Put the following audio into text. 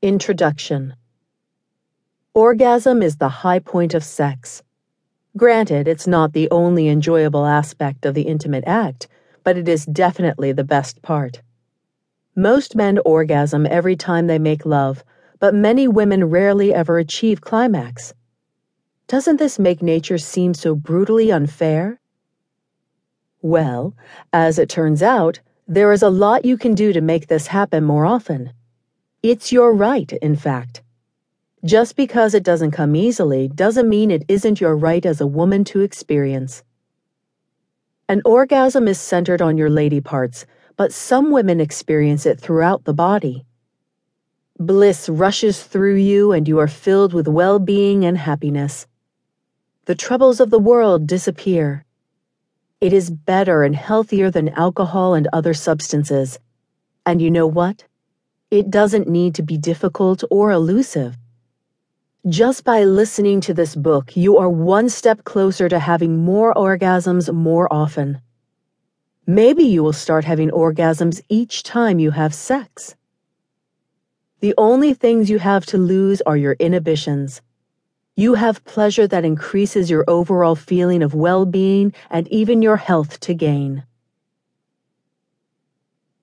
Introduction Orgasm is the high point of sex. Granted, it's not the only enjoyable aspect of the intimate act, but it is definitely the best part. Most men orgasm every time they make love, but many women rarely ever achieve climax. Doesn't this make nature seem so brutally unfair? Well, as it turns out, there is a lot you can do to make this happen more often. It's your right, in fact. Just because it doesn't come easily doesn't mean it isn't your right as a woman to experience. An orgasm is centered on your lady parts, but some women experience it throughout the body. Bliss rushes through you and you are filled with well being and happiness. The troubles of the world disappear. It is better and healthier than alcohol and other substances. And you know what? It doesn't need to be difficult or elusive. Just by listening to this book, you are one step closer to having more orgasms more often. Maybe you will start having orgasms each time you have sex. The only things you have to lose are your inhibitions. You have pleasure that increases your overall feeling of well being and even your health to gain.